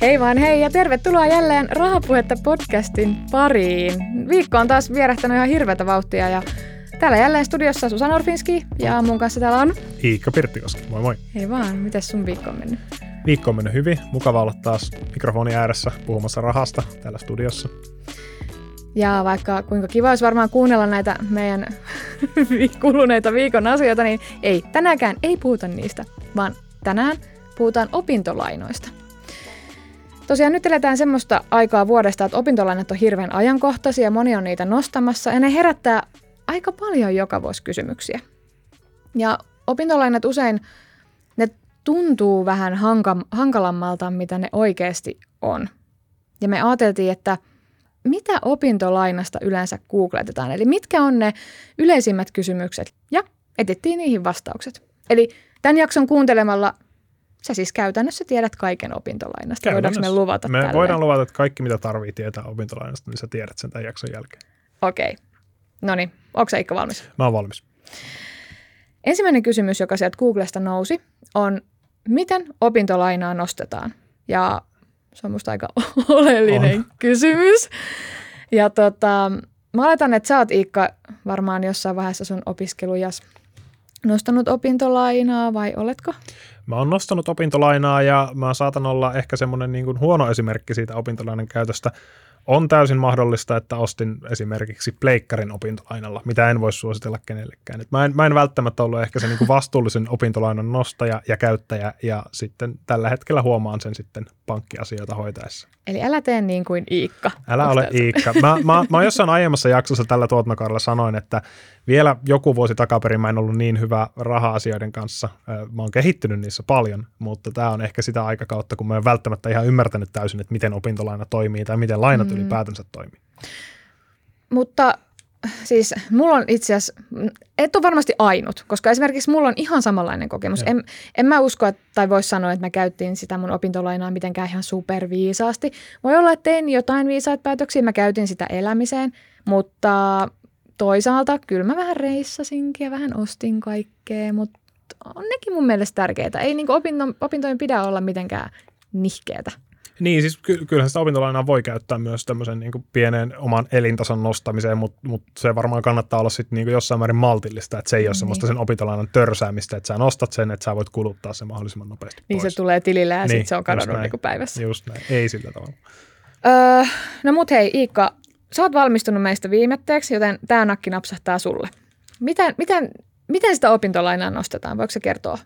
Hei vaan hei ja tervetuloa jälleen Rahapuhetta podcastin pariin. Viikko on taas vierähtänyt ihan hirveätä vauhtia ja täällä jälleen studiossa Susan Orfinski ja mun kanssa täällä on... Iikka Pirttikoski, moi moi. Hei vaan, miten sun viikko on mennyt? Viikko on mennyt hyvin. Mukava olla taas mikrofoni ääressä puhumassa rahasta täällä studiossa. Ja vaikka kuinka kiva olisi varmaan kuunnella näitä meidän kuluneita viikon asioita, niin ei, tänäänkään ei puhuta niistä, vaan tänään puhutaan opintolainoista. Tosiaan nyt eletään semmoista aikaa vuodesta, että opintolainat on hirveän ajankohtaisia, moni on niitä nostamassa ja ne herättää aika paljon joka vuosi kysymyksiä. Ja opintolainat usein, ne tuntuu vähän hanka- hankalammalta, mitä ne oikeasti on. Ja me ajateltiin, että mitä opintolainasta yleensä googletetaan, eli mitkä on ne yleisimmät kysymykset, ja etittiin niihin vastaukset. Eli tämän jakson kuuntelemalla Sä siis käytännössä tiedät kaiken opintolainasta. Voidaanko me luvata Me tälleen? voidaan luvata, että kaikki mitä tarvii tietää opintolainasta, niin sä tiedät sen tämän jakson jälkeen. Okei. No niin, onko Ikka valmis? Mä oon valmis. Ensimmäinen kysymys, joka sieltä Googlesta nousi, on miten opintolainaa nostetaan? Ja se on musta aika oleellinen On. kysymys. Ja tota, mä oletan, että sä oot Iikka varmaan jossain vaiheessa sun opiskelujas nostanut opintolainaa vai oletko? Mä oon nostanut opintolainaa ja mä saatan olla ehkä semmoinen niin kuin huono esimerkki siitä opintolainan käytöstä. On täysin mahdollista, että ostin esimerkiksi pleikkarin opintolainalla, mitä en voi suositella kenellekään. Et mä, en, mä en välttämättä ollut ehkä se niin kuin vastuullisen opintolainan nostaja ja käyttäjä, ja sitten tällä hetkellä huomaan sen sitten pankkiasioita hoitaessa. Eli älä tee niin kuin Iikka. Älä Onks ole se? Iikka. Mä, mä, mä jossain aiemmassa jaksossa tällä tuotantokaudella sanoin, että vielä joku vuosi takaperin mä en ollut niin hyvä raha-asioiden kanssa. Mä oon kehittynyt niissä paljon, mutta tämä on ehkä sitä aikakautta, kun mä en välttämättä ihan ymmärtänyt täysin, että miten opintolaina toimii tai miten lainat Mm. ylipäätänsä toimii. Mutta siis mulla on itse asiassa, et ole varmasti ainut, koska esimerkiksi mulla on ihan samanlainen kokemus. En, en mä usko, että, tai voisi sanoa, että mä käyttiin sitä mun opintolainaa mitenkään ihan superviisaasti. Voi olla, että tein jotain viisaita päätöksiä, mä käytin sitä elämiseen, mutta toisaalta kyllä mä vähän reissasinkin ja vähän ostin kaikkea, mutta on nekin mun mielestä tärkeitä. Ei niin opinto, opintojen pidä olla mitenkään nihkeetä. Niin, siis ky- kyllähän sitä opintolainaa voi käyttää myös tämmöisen niin pienen oman elintason nostamiseen, mutta mut se varmaan kannattaa olla sitten niin jossain määrin maltillista, että se ei ole Niin. semmoista sen opintolainan törsäämistä, että sä nostat sen, että sä voit kuluttaa sen mahdollisimman nopeasti Niin pois. se tulee tilille ja Niin, sitten se on kadonnut näin. niin päivässä. Just näin, ei sillä tavalla. Öö, no mut hei Iikka, sä oot valmistunut meistä viimetteeksi, joten tämä nakki napsahtaa sulle. Miten, miten, miten sitä opintolainaa nostetaan? Voiko se kertoa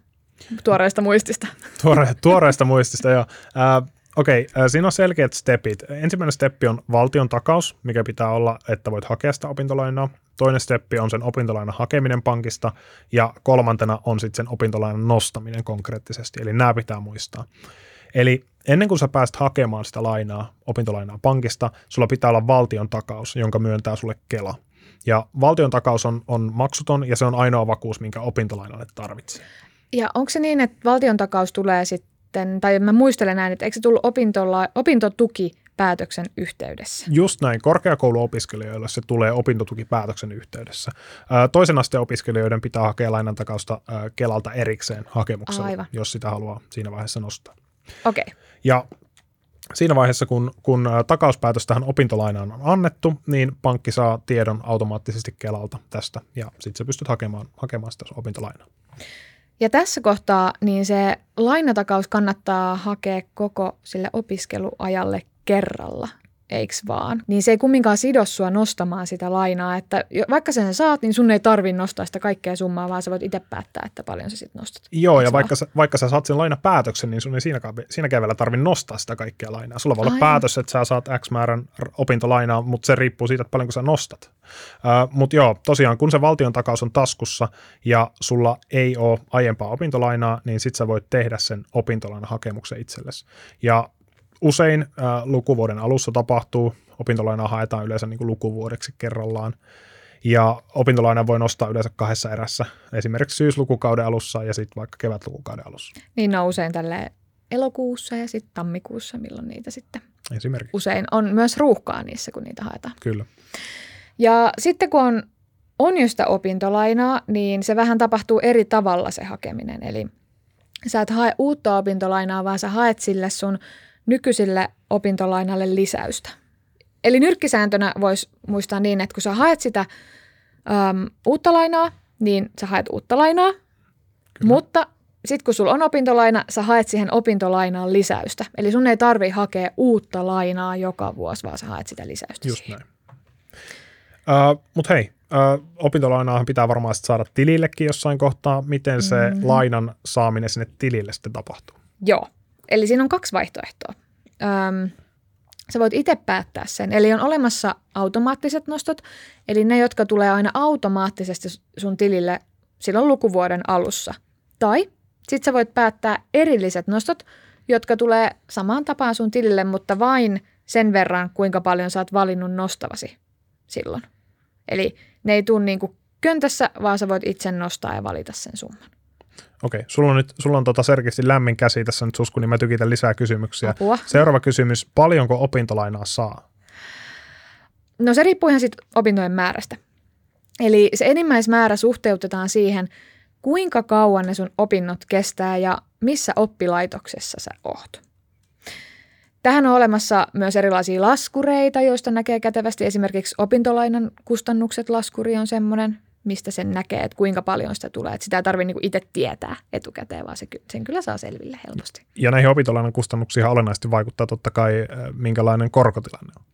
tuoreesta muistista? Tuore, tuoreesta muistista, joo. Äh, Okei, okay, siinä on selkeät stepit. Ensimmäinen steppi on valtion takaus, mikä pitää olla, että voit hakea sitä opintolainaa. Toinen steppi on sen opintolainan hakeminen pankista ja kolmantena on sitten sen opintolainan nostaminen konkreettisesti. Eli nämä pitää muistaa. Eli ennen kuin sä pääst hakemaan sitä lainaa, opintolainaa pankista, sulla pitää olla valtion takaus, jonka myöntää sulle Kela. Ja valtion takaus on, on maksuton ja se on ainoa vakuus, minkä opintolainalle tarvitsee. Ja onko se niin, että valtion takaus tulee sitten, tai mä muistelen näin, että eikö se tullut opintola, opintotuki päätöksen yhteydessä? Just näin, korkeakouluopiskelijoille se tulee opintotukipäätöksen yhteydessä. Toisen asteen opiskelijoiden pitää hakea lainan takausta Kelalta erikseen hakemuksella, Aivan. jos sitä haluaa siinä vaiheessa nostaa. Okei. Okay. Ja siinä vaiheessa, kun, kun ää, takauspäätös tähän opintolainaan on annettu, niin pankki saa tiedon automaattisesti Kelalta tästä, ja sitten sä pystyt hakemaan, hakemaan sitä opintolainaa. Ja tässä kohtaa niin se lainatakaus kannattaa hakea koko sille opiskeluajalle kerralla, eiks vaan? Niin se ei kumminkaan sido sua nostamaan sitä lainaa, että vaikka sen saat, niin sun ei tarvi nostaa sitä kaikkea summaa, vaan sä voit itse päättää, että paljon sä sitten nostat. Joo, Eiks ja vaan? vaikka sä, vaikka sä saat sen lainapäätöksen, niin sun ei siinäkään, siinäkään vielä tarvitse nostaa sitä kaikkea lainaa. Sulla voi olla Aivan. päätös, että sä saat X määrän opintolainaa, mutta se riippuu siitä, että paljonko sä nostat. Uh, mutta joo, tosiaan kun se valtion takaus on taskussa ja sulla ei ole aiempaa opintolainaa, niin sit sä voit tehdä sen opintolainahakemuksen itsellesi. Ja usein uh, lukuvuoden alussa tapahtuu, opintolainaa haetaan yleensä niin kuin lukuvuodeksi kerrallaan. Ja opintolaina voi nostaa yleensä kahdessa erässä, esimerkiksi syyslukukauden alussa ja sitten vaikka kevätlukukauden alussa. Niin ne on usein tälle elokuussa ja sitten tammikuussa, milloin niitä sitten Esimerkiksi, usein on myös ruuhkaa niissä, kun niitä haetaan. kyllä. Ja sitten kun on, on jo sitä opintolainaa, niin se vähän tapahtuu eri tavalla se hakeminen. Eli sä et hae uutta opintolainaa, vaan sä haet sille sun nykyisille opintolainalle lisäystä. Eli nyrkkisääntönä voisi muistaa niin, että kun sä haet sitä äm, uutta lainaa, niin sä haet uutta lainaa, Kyllä. mutta sitten kun sulla on opintolaina, sä haet siihen opintolainaan lisäystä. Eli sun ei tarvi hakea uutta lainaa joka vuosi, vaan sä haet sitä lisäystä Just siihen. näin. Uh, Mutta hei, uh, opintolainaahan pitää varmaan saada tilillekin jossain kohtaa. Miten se mm-hmm. lainan saaminen sinne tilille sitten tapahtuu? Joo, eli siinä on kaksi vaihtoehtoa. Öm, sä voit itse päättää sen. Eli on olemassa automaattiset nostot, eli ne, jotka tulee aina automaattisesti sun tilille silloin lukuvuoden alussa. Tai sitten sä voit päättää erilliset nostot, jotka tulee samaan tapaan sun tilille, mutta vain sen verran, kuinka paljon sä oot valinnut nostavasi silloin. Eli ne ei tule niin kuin köntässä, vaan sä voit itse nostaa ja valita sen summan. Okei, sulla on nyt sulla on tota selkeästi lämmin käsi tässä nyt Susku, niin mä tykitän lisää kysymyksiä. Apua. Seuraava kysymys, paljonko opintolainaa saa? No se riippuu ihan sit opintojen määrästä. Eli se enimmäismäärä suhteutetaan siihen, kuinka kauan ne sun opinnot kestää ja missä oppilaitoksessa sä oot. Tähän on olemassa myös erilaisia laskureita, joista näkee kätevästi esimerkiksi opintolainan kustannukset laskuri on semmoinen, mistä sen näkee, että kuinka paljon sitä tulee. Että sitä ei tarvitse niinku itse tietää etukäteen, vaan se, sen kyllä saa selville helposti. Ja näihin opintolainan kustannuksiin olennaisesti vaikuttaa totta kai, minkälainen korkotilanne on.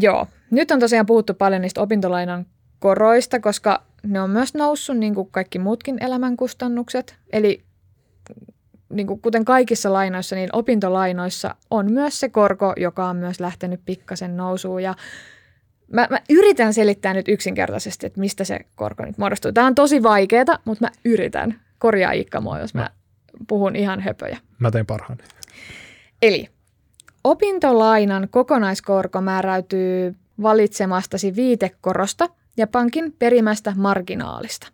Joo. Nyt on tosiaan puhuttu paljon niistä opintolainan koroista, koska ne on myös noussut niin kuin kaikki muutkin elämänkustannukset. Eli niin kuin kuten kaikissa lainoissa, niin opintolainoissa on myös se korko, joka on myös lähtenyt pikkasen nousuun. Ja mä, mä yritän selittää nyt yksinkertaisesti, että mistä se korko nyt muodostuu. Tämä on tosi vaikeaa, mutta mä yritän. Korjaa Iikka mua, jos mä, mä puhun ihan höpöjä. Mä teen parhaani. Eli opintolainan kokonaiskorko määräytyy valitsemastasi viitekorosta ja pankin perimästä marginaalista.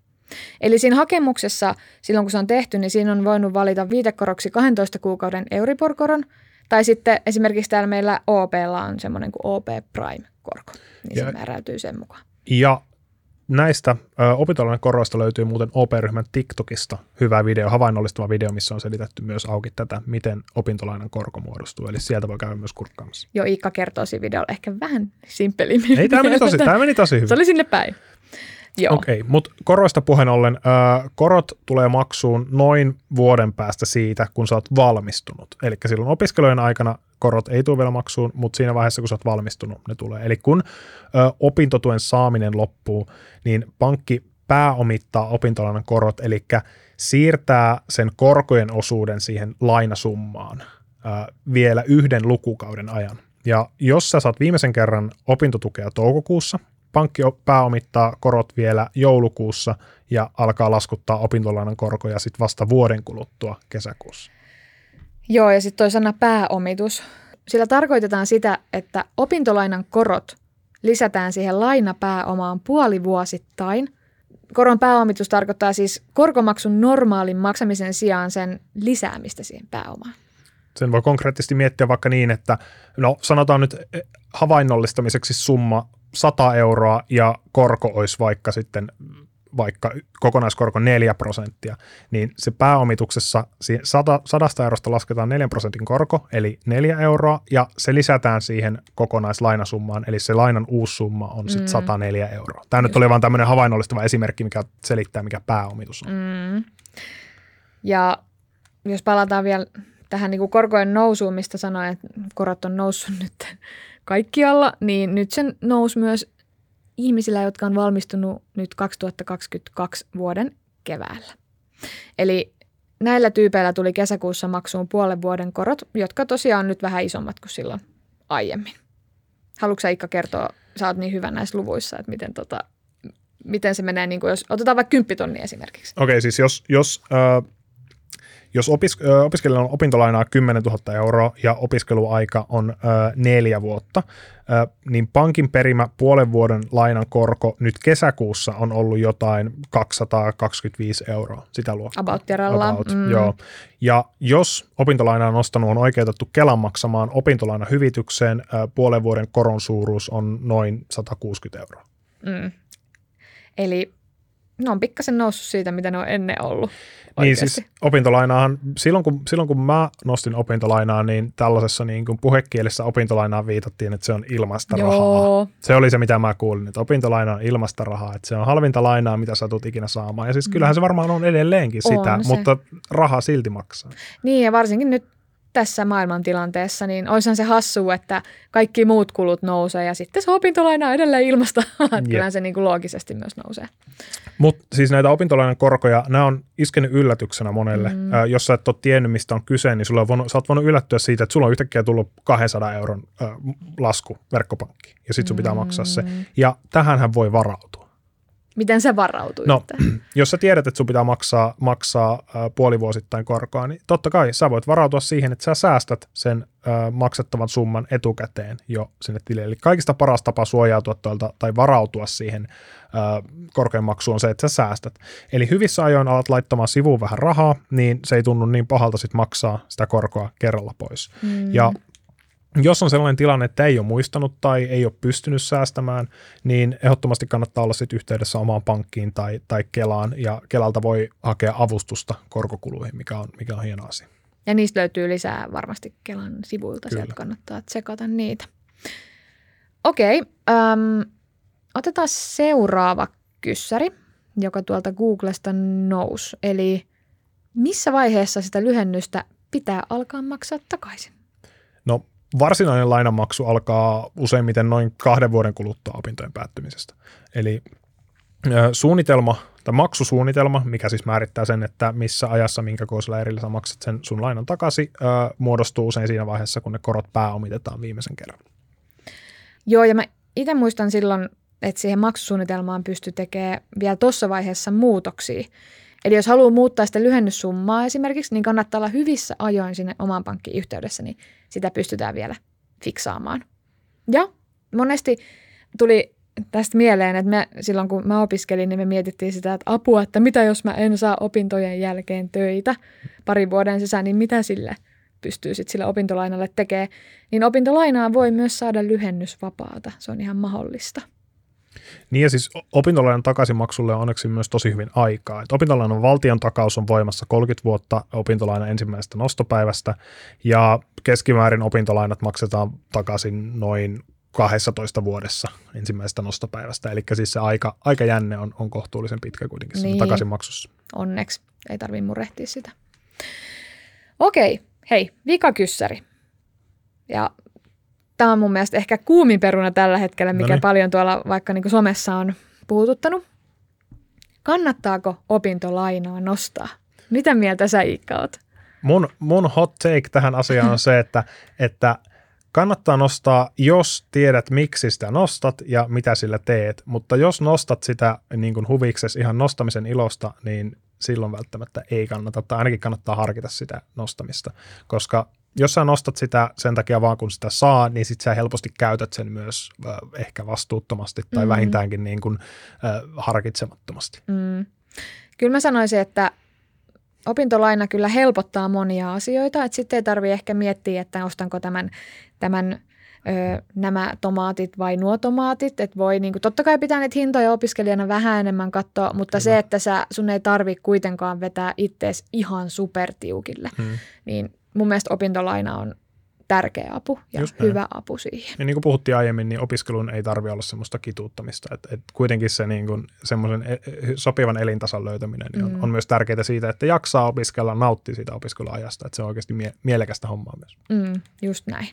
Eli siinä hakemuksessa, silloin kun se on tehty, niin siinä on voinut valita viitekoroksi 12 kuukauden Euribor-koron, tai sitten esimerkiksi täällä meillä OPlla on semmoinen kuin OP Prime-korko, niin ja, se määräytyy sen mukaan. Ja näistä opintolainen koroista löytyy muuten OP-ryhmän TikTokista hyvä video, havainnollistava video, missä on selitetty myös auki tätä, miten opintolainan korko muodostuu. Eli sieltä voi käydä myös kurkkaamassa. Joo, Iikka kertoo siinä videolla ehkä vähän simpelimmin. Ei, tämä meni tosi, tämä meni tosi hyvin. Se oli sinne päin. Okei, okay, mutta koroista puheen ollen, äh, korot tulee maksuun noin vuoden päästä siitä, kun sä oot valmistunut. Eli silloin opiskelujen aikana korot ei tule vielä maksuun, mutta siinä vaiheessa, kun sä oot valmistunut, ne tulee. Eli kun äh, opintotuen saaminen loppuu, niin pankki pääomittaa opintolainan korot, eli siirtää sen korkojen osuuden siihen lainasummaan äh, vielä yhden lukukauden ajan. Ja jos sä saat viimeisen kerran opintotukea toukokuussa, pankki pääomittaa korot vielä joulukuussa ja alkaa laskuttaa opintolainan korkoja sitten vasta vuoden kuluttua kesäkuussa. Joo, ja sitten toi sana pääomitus. Sillä tarkoitetaan sitä, että opintolainan korot lisätään siihen lainapääomaan puolivuosittain. Koron pääomitus tarkoittaa siis korkomaksun normaalin maksamisen sijaan sen lisäämistä siihen pääomaan. Sen voi konkreettisesti miettiä vaikka niin, että no sanotaan nyt havainnollistamiseksi summa 100 euroa ja korko olisi vaikka sitten vaikka kokonaiskorko 4 prosenttia, niin se pääomituksessa 100, 100 eurosta lasketaan 4 prosentin korko, eli 4 euroa, ja se lisätään siihen kokonaislainasummaan, eli se lainan uusi summa on sitten mm. 104 euroa. Tämä nyt oli vain tämmöinen havainnollistava esimerkki, mikä selittää, mikä pääomitus on. Mm. Ja jos palataan vielä tähän niin kuin korkojen nousuun, mistä sanoin, että korot on noussut nyt kaikkialla, niin nyt sen nousi myös ihmisillä, jotka on valmistunut nyt 2022 vuoden keväällä. Eli näillä tyypeillä tuli kesäkuussa maksuun puolen vuoden korot, jotka tosiaan on nyt vähän isommat kuin silloin aiemmin. Haluatko Ikka kertoa, sä oot niin hyvä näissä luvuissa, että miten, tota, miten se menee, niin kuin jos otetaan vaikka kymppitonni esimerkiksi. Okei, okay, siis jos, jos äh, jos opis- opiskelijalla on opintolainaa 10 000 euroa ja opiskeluaika on ö, neljä vuotta, ö, niin pankin perimä puolen vuoden lainan korko nyt kesäkuussa on ollut jotain 225 euroa sitä luokkaa. About, About mm. joo. Ja jos opintolaina on nostanut, on oikeutettu Kelan maksamaan opintolainan hyvitykseen, ö, puolen vuoden koron suuruus on noin 160 euroa. Mm. Eli ne on pikkasen noussut siitä, mitä ne on ennen ollut. Niin oikeasti. siis opintolainaahan, silloin kun, silloin kun mä nostin opintolainaa, niin tällaisessa niin kuin puhekielessä opintolainaan viitattiin, että se on ilmaista rahaa. Joo, Se oli se, mitä mä kuulin, että opintolaina on ilmasta rahaa, että se on halvinta lainaa, mitä sä tulet ikinä saamaan. Ja siis kyllähän se varmaan on edelleenkin On sitä, se. mutta rahaa silti maksaa. niin ja varsinkin nyt tässä maailmantilanteessa, niin olisihan se hassu, että kaikki muut kulut nousee ja sitten se opintolaina edelleen ilmasta. Kyllähän se niin kuin loogisesti myös nousee. Mutta siis näitä opintolainan korkoja, nämä on iskenyt yllätyksenä monelle. Mm. Mm. jos sä et ole tiennyt, mistä on kyse, niin sulla on voinut, sä oot voinut yllättyä siitä, että sulla on yhtäkkiä tullut 200 euron ö, lasku verkkopankkiin, ja sitten sun pitää maksaa se. Mm. Ja tähänhän voi varautua. Miten se varautuu? No, jos sä tiedät, että sun pitää maksaa, maksaa puolivuosittain korkoa, niin totta kai sä voit varautua siihen, että sä säästät sen maksettavan summan etukäteen jo sinne tilille. Eli kaikista paras tapa suojautua tuolta tai varautua siihen äh, korkean maksuun on se, että sä säästät. Eli hyvissä ajoin alat laittamaan sivuun vähän rahaa, niin se ei tunnu niin pahalta sit maksaa sitä korkoa kerralla pois. Mm. Ja jos on sellainen tilanne, että ei ole muistanut tai ei ole pystynyt säästämään, niin ehdottomasti kannattaa olla sit yhteydessä omaan pankkiin tai, tai Kelaan, ja Kelalta voi hakea avustusta korkokuluihin, mikä on, mikä on hieno asia. Ja niistä löytyy lisää varmasti Kelan sivuilta, Kyllä. sieltä kannattaa tsekata niitä. Okei, äm, otetaan seuraava kyssäri, joka tuolta Googlesta nousi. Eli missä vaiheessa sitä lyhennystä pitää alkaa maksaa takaisin? No varsinainen lainanmaksu alkaa useimmiten noin kahden vuoden kuluttua opintojen päättymisestä. Eli suunnitelma tai maksusuunnitelma, mikä siis määrittää sen, että missä ajassa, minkä kokoisella erillä maksat sen sun lainan takaisin, muodostuu usein siinä vaiheessa, kun ne korot pääomitetaan viimeisen kerran. Joo, ja mä itse muistan silloin, että siihen maksusuunnitelmaan pystyi tekemään vielä tuossa vaiheessa muutoksia. Eli jos haluaa muuttaa sitä lyhennyssummaa esimerkiksi, niin kannattaa olla hyvissä ajoin sinne oman pankkiin yhteydessä, niin sitä pystytään vielä fiksaamaan. Ja monesti tuli tästä mieleen, että me, silloin kun mä opiskelin, niin me mietittiin sitä, että apua, että mitä jos mä en saa opintojen jälkeen töitä parin vuoden sisään, niin mitä sille pystyy sitten sille opintolainalle tekemään. Niin opintolainaa voi myös saada lyhennysvapaata, se on ihan mahdollista. Niin ja siis opintolainan takaisinmaksulle on onneksi myös tosi hyvin aikaa. Et opintolainan valtion takaus on voimassa 30 vuotta opintolainan ensimmäisestä nostopäivästä ja keskimäärin opintolainat maksetaan takaisin noin 12 vuodessa ensimmäisestä nostopäivästä. Eli siis se aika, aikajänne on, on kohtuullisen pitkä kuitenkin Niin. takaisinmaksussa. Onneksi ei tarvitse murehtia sitä. Okei, hei, vikakyssäri. Ja tämä on mun mielestä ehkä kuumin peruna tällä hetkellä, mikä Noniin. paljon tuolla vaikka niin somessa on puhututtanut. Kannattaako opintolainaa nostaa? Mitä mieltä sä Iikka oot? Mun, mun hot take tähän asiaan on se, että, että kannattaa nostaa, jos tiedät, miksi sitä nostat ja mitä sillä teet. Mutta jos nostat sitä niin kuin huvikses ihan nostamisen ilosta, niin silloin välttämättä ei kannata, tai ainakin kannattaa harkita sitä nostamista. Koska jos sä nostat sitä sen takia vaan kun sitä saa, niin sit sä helposti käytät sen myös äh, ehkä vastuuttomasti tai Mm. mm. vähintäänkin niin kuin, äh, harkitsemattomasti. Mm. Kyllä mä sanoisin, että opintolaina kyllä helpottaa monia asioita, että sitten ei tarvitse ehkä miettiä, että ostanko tämän, tämän ö, nämä tomaatit vai nuo tomaatit, että voi niinku, totta kai pitää niitä hintoja opiskelijana vähän enemmän katsoa, mutta Kyllä. se, että sä, sun ei tarvi kuitenkaan vetää ittees ihan supertiukille, Hmm. niin mun mielestä opintolaina on tärkeä apu ja Just näin. hyvä apu siihen. Ja niin kuin puhuttiin aiemmin, niin opiskelun ei tarvi olla semmoista kituuttamista. Et, et kuitenkin se niin kuin semmoisen e- e- sopivan elintason löytäminen niin on, Mm. on myös tärkeää siitä, että jaksaa opiskella, nauttii siitä opiskeluajasta. Että se on oikeasti mie- mielekästä hommaa myös. Mm, just näin.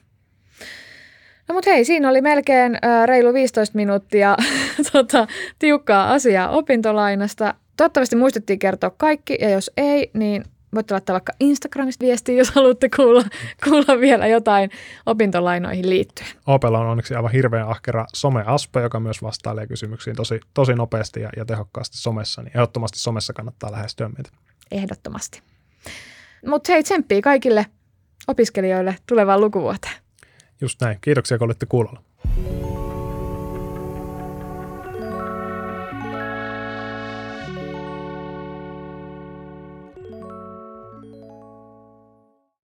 No mut hei, siinä oli melkein ö, reilu 15 minuuttia tota, tiukkaa asiaa opintolainasta. Toivottavasti muistettiin kertoa kaikki, ja jos ei, niin voitte laittaa vaikka Instagramista viestiä, jos haluatte kuulla, kuulla vielä jotain opintolainoihin liittyen. Opella on onneksi aivan hirveän ahkera someaspe, joka myös vastailee kysymyksiin tosi, tosi nopeasti ja, ja tehokkaasti somessa. Niin ehdottomasti somessa kannattaa lähestyä meitä. Ehdottomasti. Mutta hei, tsemppiä kaikille opiskelijoille tulevaan lukuvuoteen. Just näin. Kiitoksia, kun olitte kuulolla.